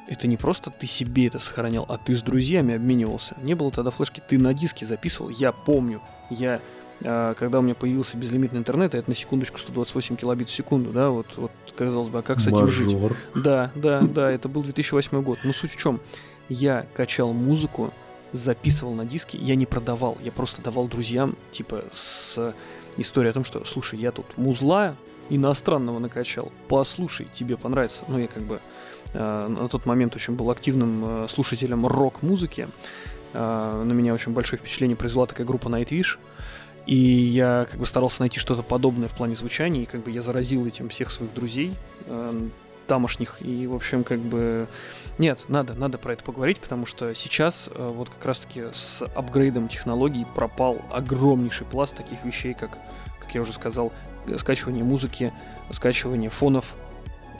S1: это не просто ты себе это сохранял, а ты с друзьями обменивался. Не было тогда флешки, ты на диске записывал. Я помню, я а, когда у меня появился безлимитный интернет, это на секундочку 128 килобит в секунду, да, вот, вот казалось бы, а как с этим Мажор. жить? Да, да, да, это был 2008 год. Но суть в чем? Я качал музыку, записывал на диски, я не продавал, я просто давал друзьям, типа, с историей о том, что, слушай, я тут музла иностранного накачал, послушай, тебе понравится. Ну, я как бы э, на тот момент очень был активным э, слушателем рок-музыки. Э, на меня очень большое впечатление произвела такая группа Nightwish. И я как бы старался найти что-то подобное в плане звучания, и как бы я заразил этим всех своих друзей. Э, тамошних. И, в общем, как бы... Нет, надо, надо про это поговорить, потому что сейчас э, вот как раз-таки с апгрейдом технологий пропал огромнейший пласт таких вещей, как, как я уже сказал, скачивание музыки, скачивание фонов,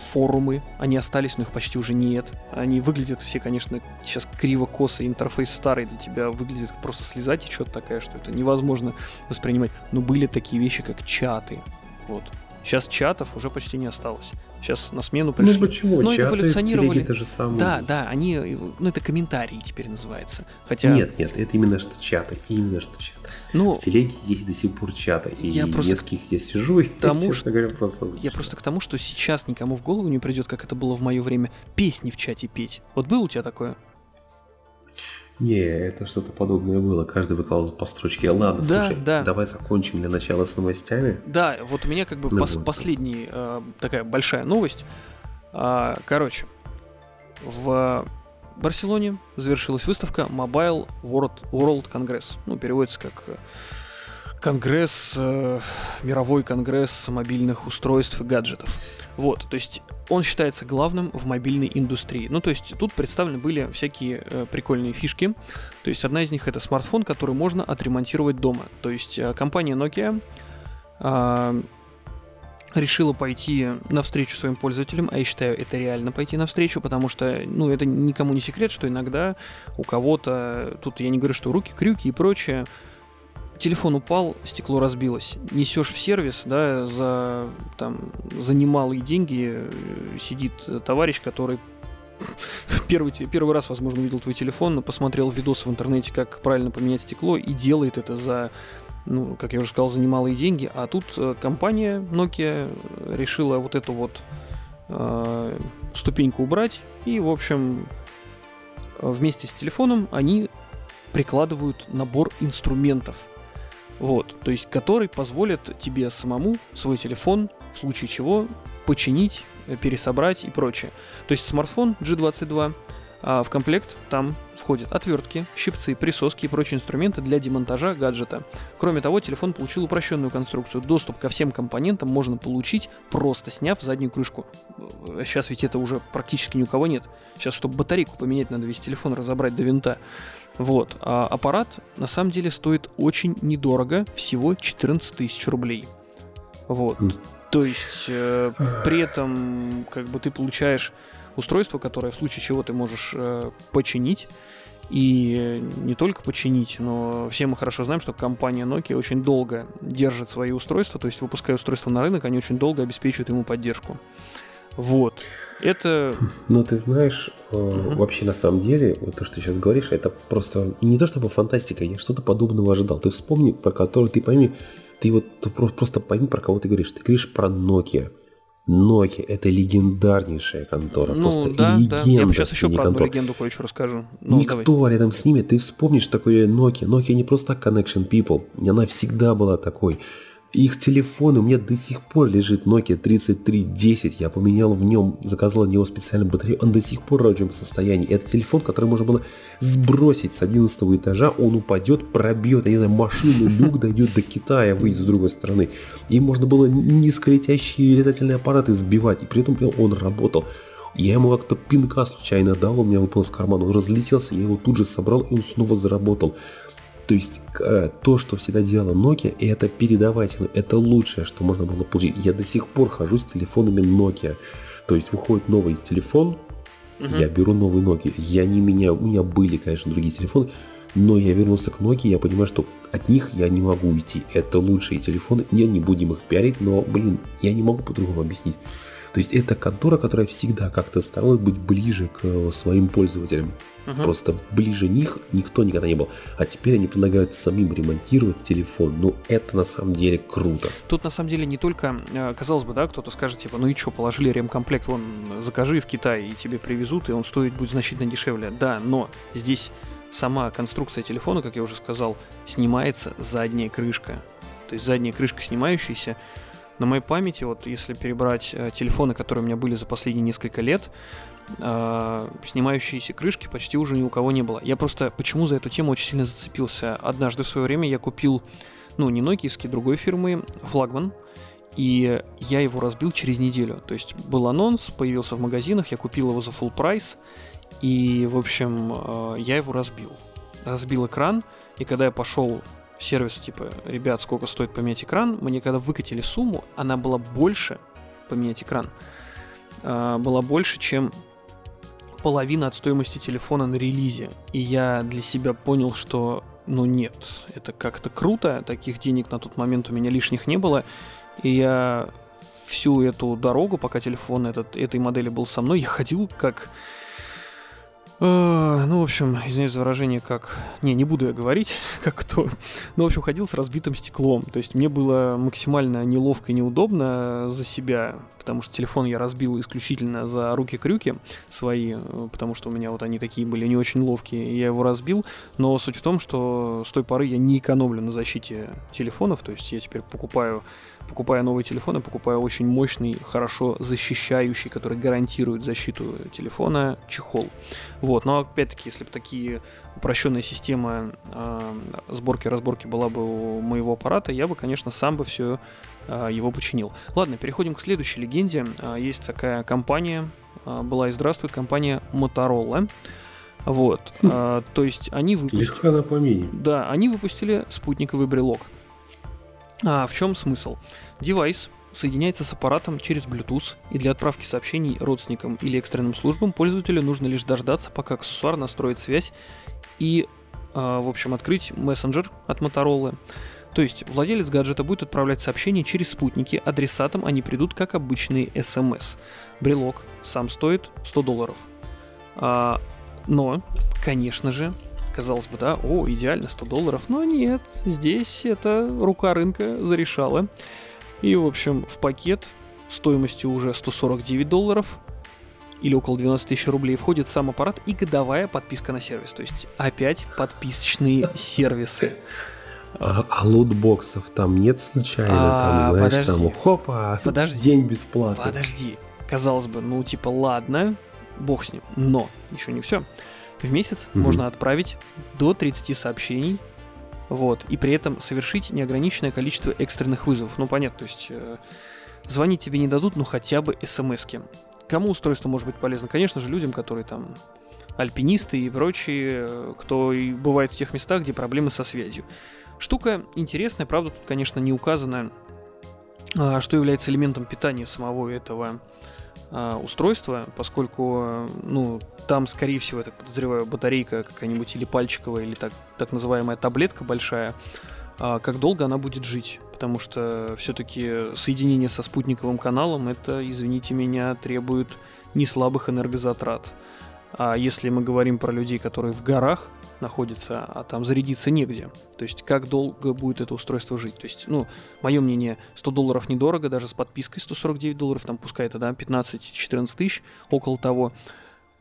S1: форумы, они остались, но их почти уже нет. Они выглядят все, конечно, сейчас криво-косо, интерфейс старый для тебя выглядит просто слеза течет такая, что это невозможно воспринимать. Но были такие вещи, как чаты. Вот. Сейчас чатов уже почти не осталось. Сейчас на смену ну, пришли.
S2: Ну почему?
S1: Но
S2: Чаты
S1: эволюционировали.
S2: в же самое.
S1: Да, да, они, ну это комментарии теперь называется. Хотя...
S2: Нет, нет, это именно что чаты, именно что чаты. Ну, в телеге есть до сих пор чаты, и я просто нескольких я сижу, и,
S1: тому, честно говоря, просто Я просто к тому, что сейчас никому в голову не придет, как это было в мое время, песни в чате петь. Вот было у тебя такое?
S2: Не, это что-то подобное было. Каждый выкладывал по строчке. Ладно, да, слушай, да. давай закончим для начала с новостями.
S1: Да, вот у меня как бы ну, пос- последняя э, такая большая новость. А, короче, в Барселоне завершилась выставка Mobile World, World Congress. Ну, переводится как э, Конгресс, э, мировой конгресс мобильных устройств и гаджетов. Вот, то есть он считается главным в мобильной индустрии. Ну, то есть тут представлены были всякие э, прикольные фишки. То есть одна из них это смартфон, который можно отремонтировать дома. То есть э, компания Nokia э, решила пойти навстречу своим пользователям, а я считаю, это реально пойти навстречу, потому что, ну, это никому не секрет, что иногда у кого-то, тут я не говорю, что руки, крюки и прочее, телефон упал, стекло разбилось. Несешь в сервис, да, за, там, за немалые деньги э, сидит товарищ, который первый, первый раз, возможно, увидел твой телефон, посмотрел видос в интернете, как правильно поменять стекло, и делает это за, ну, как я уже сказал, за немалые деньги. А тут э, компания Nokia решила вот эту вот э, ступеньку убрать, и, в общем, вместе с телефоном они прикладывают набор инструментов – вот, то есть который позволит тебе самому свой телефон, в случае чего, починить, э, пересобрать и прочее. То есть смартфон G22, а в комплект там входят отвертки, щипцы, присоски и прочие инструменты для демонтажа гаджета. Кроме того, телефон получил упрощенную конструкцию. Доступ ко всем компонентам можно получить, просто сняв заднюю крышку. Сейчас ведь это уже практически ни у кого нет. Сейчас, чтобы батарейку поменять, надо весь телефон разобрать до винта. Вот. А аппарат на самом деле стоит очень недорого, всего 14 тысяч рублей. Вот. То есть э, при этом как бы ты получаешь устройство, которое в случае чего ты можешь э, починить. И не только починить, но все мы хорошо знаем, что компания Nokia очень долго держит свои устройства, то есть выпуская устройство на рынок, они очень долго обеспечивают ему поддержку. Вот. Это...
S2: Ну, ты знаешь, uh-huh. вообще на самом деле, вот то, что ты сейчас говоришь, это просто не то чтобы фантастика, я что-то подобного ожидал. Ты вспомни, про который ты пойми, ты вот ты просто пойми, про кого ты говоришь. Ты говоришь про Nokia. Nokia это легендарнейшая контора, ну, просто да, легенда. Да.
S1: Я сейчас еще про одну легенду кое-что расскажу.
S2: Ну, Никто давай. рядом с ними, ты вспомнишь такое Nokia. Nokia не просто Connection People, она всегда была такой. Их телефон у меня до сих пор лежит Nokia 3310. Я поменял в нем, заказал на него специальную батарею. Он до сих пор в рабочем состоянии. Это телефон, который можно было сбросить с 11 этажа. Он упадет, пробьет, я не знаю, машину, люк дойдет до Китая, выйдет с другой стороны. И можно было низколетящие летательные аппараты сбивать. И при этом он работал. Я ему как-то пинка случайно дал, у меня выпал из кармана, он разлетелся, я его тут же собрал, и он снова заработал. То есть э, то, что всегда делала Nokia, это передавательно, это лучшее, что можно было получить. Я до сих пор хожу с телефонами Nokia. То есть выходит новый телефон, угу. я беру новый Nokia. Я не меняю, у меня были, конечно, другие телефоны, но я вернулся к Nokia, я понимаю, что от них я не могу уйти. Это лучшие телефоны, не, не будем их пиарить, но, блин, я не могу по-другому объяснить. То есть это контора, которая всегда как-то старалась быть ближе к э, своим пользователям. Угу. Просто ближе них никто никогда не был. А теперь они предлагают самим ремонтировать телефон. Ну, это на самом деле круто.
S1: Тут на самом деле не только, э, казалось бы, да, кто-то скажет, типа, ну и что, положили ремкомплект, вон, закажи в Китае, и тебе привезут, и он стоит будет значительно дешевле. Да, но здесь сама конструкция телефона, как я уже сказал, снимается задняя крышка. То есть задняя крышка снимающаяся, на моей памяти, вот если перебрать э, телефоны, которые у меня были за последние несколько лет, э, снимающиеся крышки почти уже ни у кого не было. Я просто почему за эту тему очень сильно зацепился. Однажды в свое время я купил, ну, не нокиевский, другой фирмы, флагман. и я его разбил через неделю. То есть был анонс, появился в магазинах, я купил его за full прайс, и, в общем, э, я его разбил. Разбил экран, и когда я пошел в сервис, типа, ребят, сколько стоит поменять экран, мне когда выкатили сумму, она была больше, поменять экран, э, была больше, чем половина от стоимости телефона на релизе. И я для себя понял, что ну нет, это как-то круто, таких денег на тот момент у меня лишних не было, и я всю эту дорогу, пока телефон этот, этой модели был со мной, я ходил как ну, в общем, извиняюсь за выражение, как... Не, не буду я говорить, как кто. Ну, в общем, ходил с разбитым стеклом. То есть мне было максимально неловко и неудобно за себя, потому что телефон я разбил исключительно за руки-крюки свои, потому что у меня вот они такие были не очень ловкие, и я его разбил. Но суть в том, что с той поры я не экономлю на защите телефонов, то есть я теперь покупаю покупая новый телефон, я покупаю очень мощный, хорошо защищающий, который гарантирует защиту телефона, чехол. Вот, но опять-таки, если бы такие упрощенная система э, сборки разборки была бы у моего аппарата, я бы, конечно, сам бы все э, его починил. Ладно, переходим к следующей легенде. Э, есть такая компания, э, была и здравствует, компания Motorola. Вот, э, то есть они выпустили...
S2: Легка на помине.
S1: Да, они выпустили спутниковый брелок. А в чем смысл? Девайс соединяется с аппаратом через Bluetooth, и для отправки сообщений родственникам или экстренным службам пользователю нужно лишь дождаться, пока аксессуар настроит связь и, э, в общем, открыть мессенджер от Motorola. То есть владелец гаджета будет отправлять сообщения через спутники, адресатам они придут как обычные SMS. Брелок сам стоит 100 долларов. А, но, конечно же, Казалось бы, да, о, идеально, 100 долларов. Но нет, здесь это рука рынка зарешала. И, в общем, в пакет стоимостью уже 149 долларов или около 12 тысяч рублей входит сам аппарат и годовая подписка на сервис. То есть опять подписочные сервисы.
S2: А, а лутбоксов там нет случайно? А, там, знаешь, подожди, там хопа, подожди, день бесплатный.
S1: Подожди. Казалось бы, ну типа ладно, бог с ним. Но еще не все. В месяц mm-hmm. можно отправить до 30 сообщений, вот, и при этом совершить неограниченное количество экстренных вызовов. Ну, понятно, то есть э, звонить тебе не дадут, но хотя бы смс-ки. Кому устройство может быть полезно? Конечно же, людям, которые там альпинисты и прочие, э, кто и бывает в тех местах, где проблемы со связью. Штука интересная, правда, тут, конечно, не указано, а, что является элементом питания самого этого устройство, поскольку, ну, там, скорее всего, я так подозреваю, батарейка какая-нибудь или пальчиковая, или так, так называемая таблетка большая, э, как долго она будет жить. Потому что все-таки соединение со спутниковым каналом, это, извините меня, требует не слабых энергозатрат. А если мы говорим про людей, которые в горах, находится, а там зарядиться негде. То есть как долго будет это устройство жить. То есть, ну, мое мнение, 100 долларов недорого, даже с подпиской 149 долларов, там пускай это, да, 15-14 тысяч, около того.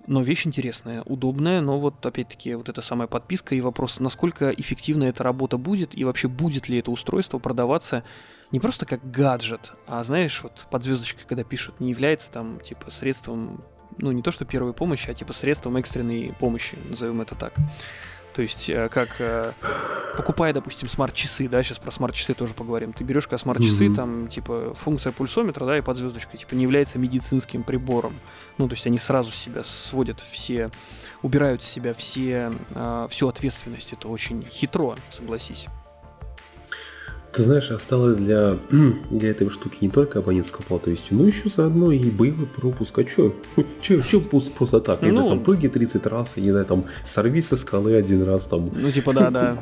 S1: Но вещь интересная, удобная, но вот опять-таки вот эта самая подписка и вопрос, насколько эффективна эта работа будет и вообще будет ли это устройство продаваться не просто как гаджет, а знаешь, вот под звездочкой, когда пишут, не является там типа средством, ну не то что первой помощи, а типа средством экстренной помощи, назовем это так. То есть, э, как э, покупая, допустим, смарт-часы, да, сейчас про смарт-часы тоже поговорим. Ты берешь как смарт-часы, mm-hmm. там, типа, функция пульсометра, да, и под звездочкой, типа, не является медицинским прибором. Ну, то есть они сразу себя сводят все, убирают с себя все, э, всю ответственность. Это очень хитро, согласись.
S2: Ты знаешь, осталось для, для этой штуки не только абонентская плата есть, но еще заодно и боевой пропуск. А что? Че просто так? Не ну, знаю, там прыги 30 раз, не знаю, там сорви со скалы один раз, там.
S1: Ну, типа, да, да.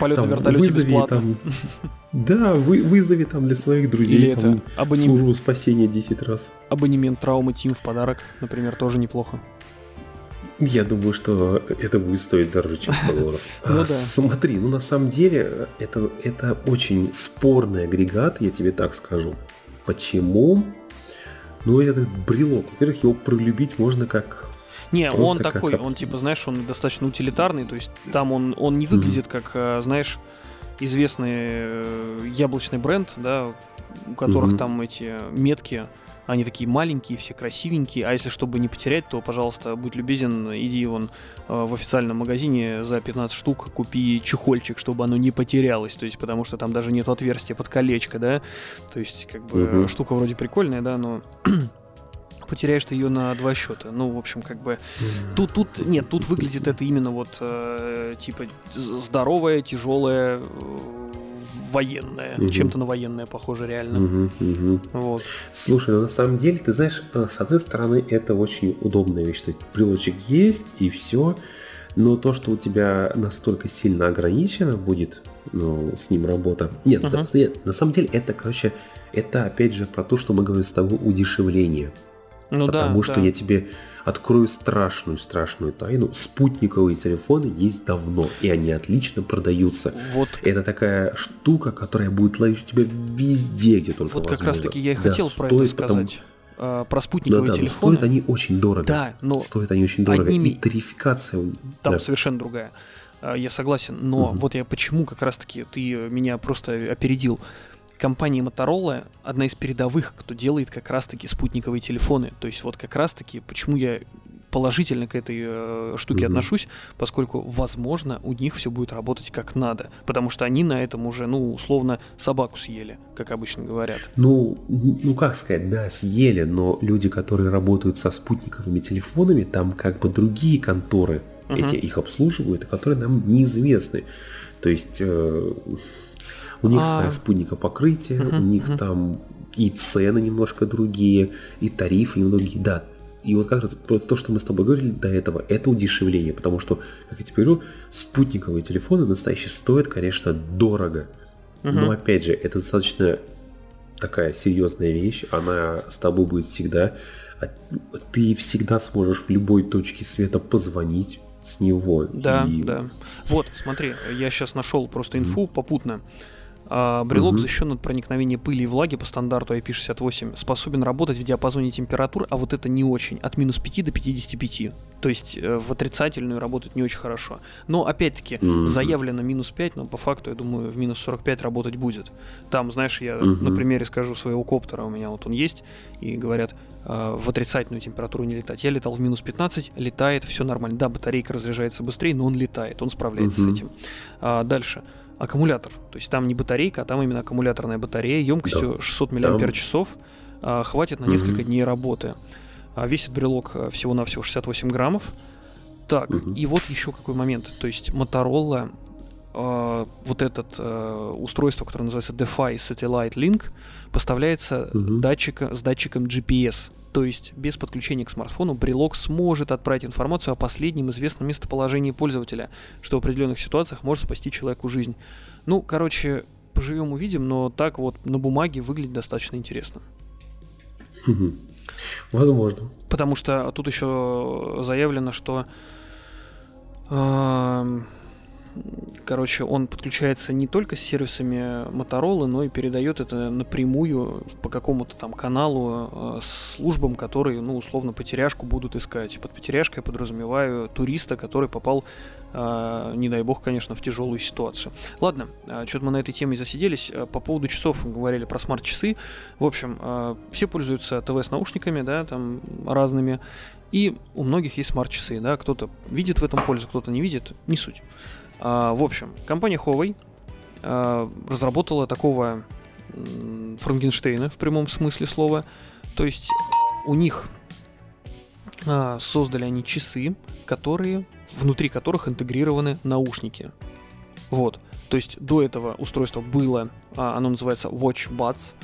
S1: Полет на вертолете бесплатно. Там,
S2: да, вы, вызови там для своих друзей Или там, это, абонем... службу спасения 10 раз.
S1: Абонемент травмы Тим в подарок, например, тоже неплохо.
S2: Я думаю, что это будет стоить дороже, чем 100 долларов. ну, да. Смотри, ну на самом деле это, это очень спорный агрегат, я тебе так скажу. Почему? Ну, этот брелок, во-первых, его пролюбить можно как
S1: не, он такой, как... он типа, знаешь, он достаточно утилитарный, то есть там он, он не выглядит mm-hmm. как, э, знаешь, известный э, яблочный бренд, да, у которых угу. там эти метки, они такие маленькие, все красивенькие. А если чтобы не потерять, то, пожалуйста, будь любезен, иди вон э, в официальном магазине за 15 штук купи чехольчик, чтобы оно не потерялось. То есть, потому что там даже нет отверстия под колечко, да. То есть, как бы угу. штука вроде прикольная, да, но потеряешь ты ее на два счета. Ну, в общем, как бы тут, тут, нет, тут выглядит это именно вот э, типа здоровая, тяжелая, э, военная, угу. чем-то на военное похоже реально. Угу, угу.
S2: Вот. Слушай, ну на самом деле, ты знаешь, э, с одной стороны, это очень удобная вещь, что брелочек есть и все. Но то, что у тебя настолько сильно ограничено будет ну, с ним работа. Нет, нет, на самом деле это, короче, это опять же про то, что мы говорим с тобой удешевление. Ну, Потому да, что да. я тебе открою страшную-страшную тайну. Спутниковые телефоны есть давно, и они отлично продаются. Вот. Это такая штука, которая будет ловить тебя везде, где только
S1: Вот возможно. как раз-таки я и хотел да, про это сказать. Потому... про спутниковые да, да, телефоны.
S2: стоят они очень дорого.
S1: Да, но
S2: стоят они очень дорого. Одними... И тарификация.
S1: Там да. совершенно другая. А, я согласен, но угу. вот я почему как раз-таки ты меня просто опередил компания Motorola одна из передовых, кто делает как раз-таки спутниковые телефоны. То есть вот как раз-таки, почему я положительно к этой э, штуке mm-hmm. отношусь, поскольку, возможно, у них все будет работать как надо, потому что они на этом уже, ну, условно, собаку съели, как обычно говорят.
S2: Ну, ну как сказать, да, съели, но люди, которые работают со спутниковыми телефонами, там как бы другие конторы mm-hmm. эти их обслуживают, которые нам неизвестны. То есть э, у них а... своя спутника покрытия, угу, у них угу. там и цены немножко другие, и тарифы немного другие. Да, и вот как раз то, что мы с тобой говорили до этого, это удешевление, потому что, как я тебе говорю, спутниковые телефоны настоящие стоят, конечно, дорого. Угу. Но опять же, это достаточно такая серьезная вещь, она с тобой будет всегда. Ты всегда сможешь в любой точке света позвонить с него.
S1: Да, и... да. Вот, смотри, я сейчас нашел просто инфу mm попутно. А, брелок угу. защищен от проникновения пыли и влаги по стандарту IP68, способен работать в диапазоне температур, а вот это не очень, от минус 5 до 55. То есть э, в отрицательную работать не очень хорошо. Но опять-таки угу. заявлено минус 5, но по факту, я думаю, в минус 45 работать будет. Там, знаешь, я угу. на примере скажу своего коптера, у меня вот он есть, и говорят, э, в отрицательную температуру не летать. Я летал в минус 15, летает, все нормально. Да, батарейка разряжается быстрее, но он летает, он справляется угу. с этим. А, дальше аккумулятор. То есть там не батарейка, а там именно аккумуляторная батарея емкостью да. 600 мАч. А, хватит на несколько угу. дней работы. А, весит брелок э, всего-навсего 68 граммов. Так, угу. и вот еще какой момент. То есть Motorola Uh, вот это uh, устройство, которое называется DeFi Satellite Link, поставляется угу. датчика, с датчиком GPS. То есть без подключения к смартфону брелок сможет отправить информацию о последнем известном местоположении пользователя, что в определенных ситуациях может спасти человеку жизнь. Ну, короче, поживем увидим, но так вот на бумаге выглядит достаточно интересно.
S2: Возможно.
S1: Потому что тут еще заявлено, что э, короче, он подключается не только с сервисами Motorola, но и передает это напрямую по какому-то там каналу э, службам, которые, ну, условно, потеряшку будут искать. Под потеряшкой я подразумеваю туриста, который попал, э, не дай бог, конечно, в тяжелую ситуацию. Ладно, э, что-то мы на этой теме засиделись. Э, по поводу часов говорили про смарт-часы. В общем, все пользуются ТВ с наушниками, да, там разными. И у многих есть смарт-часы, да, кто-то видит в этом пользу, кто-то не видит, не суть. А, в общем, компания Huawei а, разработала такого Франкенштейна в прямом смысле слова. То есть у них а, создали они часы, которые внутри которых интегрированы наушники. Вот. То есть до этого устройство было, оно называется Watch Buds.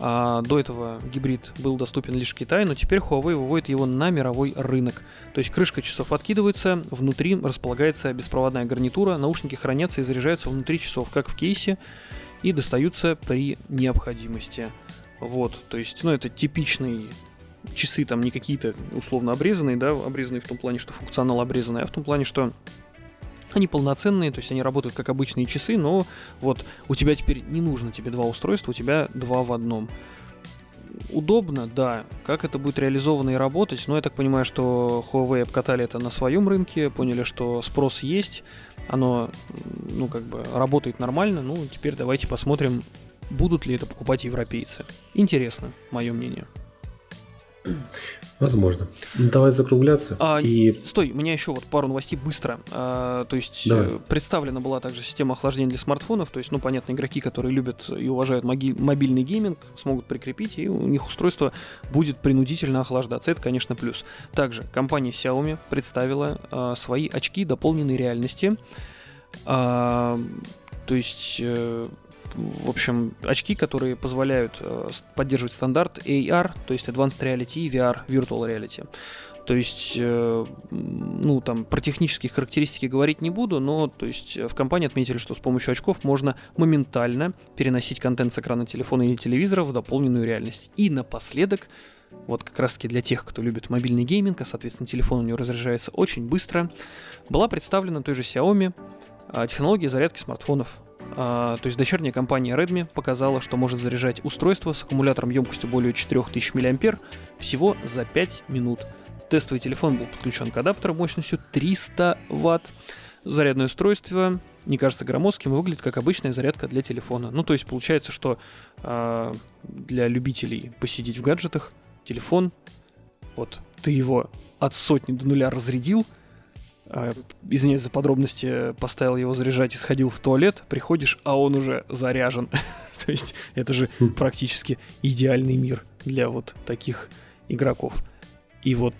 S1: А, до этого гибрид был доступен лишь в Китае, но теперь Huawei выводит его на мировой рынок. То есть крышка часов откидывается, внутри располагается беспроводная гарнитура, наушники хранятся и заряжаются внутри часов, как в кейсе, и достаются при необходимости. Вот, то есть, ну, это типичный часы там не какие-то условно обрезанные, да, обрезанные в том плане, что функционал обрезанный, а в том плане, что они полноценные, то есть они работают как обычные часы, но вот у тебя теперь не нужно тебе два устройства, у тебя два в одном. удобно, да. Как это будет реализовано и работать? Ну, я так понимаю, что Huawei обкатали это на своем рынке, поняли, что спрос есть, оно, ну, как бы работает нормально. Ну, теперь давайте посмотрим, будут ли это покупать европейцы. Интересно, мое мнение.
S2: Возможно. Ну, давай закругляться.
S1: А, и... Стой, у меня еще вот пару новостей быстро. А, то есть Давай. Э, представлена была также система охлаждения для смартфонов. То есть, ну, понятно, игроки, которые любят и уважают моги- мобильный гейминг, смогут прикрепить, и у них устройство будет принудительно охлаждаться. Это, конечно, плюс. Также компания Xiaomi представила а, свои очки дополненной реальности. А, то есть э, в общем, очки, которые позволяют э, поддерживать стандарт AR, то есть Advanced Reality и VR, Virtual Reality. То есть, э, ну, там, про технические характеристики говорить не буду, но, то есть, в компании отметили, что с помощью очков можно моментально переносить контент с экрана телефона или телевизора в дополненную реальность. И напоследок, вот как раз-таки для тех, кто любит мобильный гейминг, а, соответственно, телефон у него разряжается очень быстро, была представлена той же Xiaomi а, технология зарядки смартфонов то есть дочерняя компания Redmi показала, что может заряжать устройство с аккумулятором емкостью более 4000 мАh всего за 5 минут. Тестовый телефон был подключен к адаптеру мощностью 300 Вт. Зарядное устройство не кажется громоздким и выглядит как обычная зарядка для телефона. Ну, то есть получается, что э, для любителей посидеть в гаджетах телефон, вот ты его от сотни до нуля разрядил, а, извиняюсь за подробности, поставил его заряжать и сходил в туалет, приходишь, а он уже заряжен. То есть это же хм. практически идеальный мир для вот таких игроков. И вот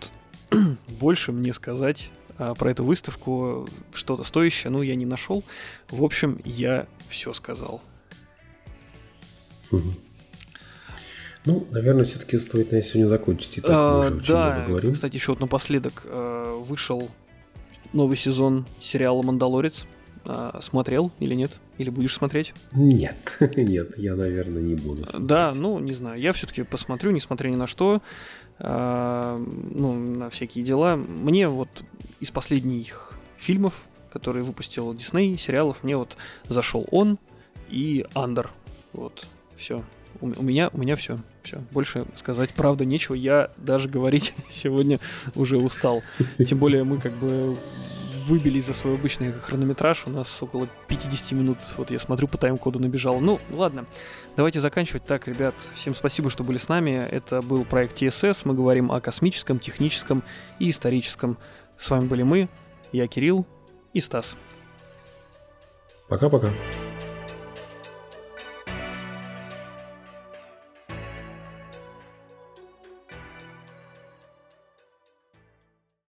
S1: больше мне сказать а, про эту выставку что-то стоящее, ну, я не нашел. В общем, я все сказал.
S2: Ну, наверное, все-таки стоит на сегодня закончить. Итак, а,
S1: мы уже да, говорим. кстати, еще вот напоследок э, вышел новый сезон сериала «Мандалорец». А, смотрел или нет? Или будешь смотреть?
S2: Нет, нет, я, наверное, не буду
S1: смотреть. Да, ну, не знаю, я все-таки посмотрю, несмотря ни на что, а, ну, на всякие дела. Мне вот из последних фильмов, которые выпустил Дисней, сериалов, мне вот зашел он и Андер. Вот, все. У, у меня, у меня все. Все. Больше сказать правда нечего. Я даже говорить сегодня уже устал. Тем более мы как бы выбили за свой обычный хронометраж. У нас около 50 минут, вот я смотрю, по тайм-коду набежал. Ну, ладно, давайте заканчивать. Так, ребят, всем спасибо, что были с нами. Это был проект TSS. Мы говорим о космическом, техническом и историческом. С вами были мы, я Кирилл и Стас.
S2: Пока-пока.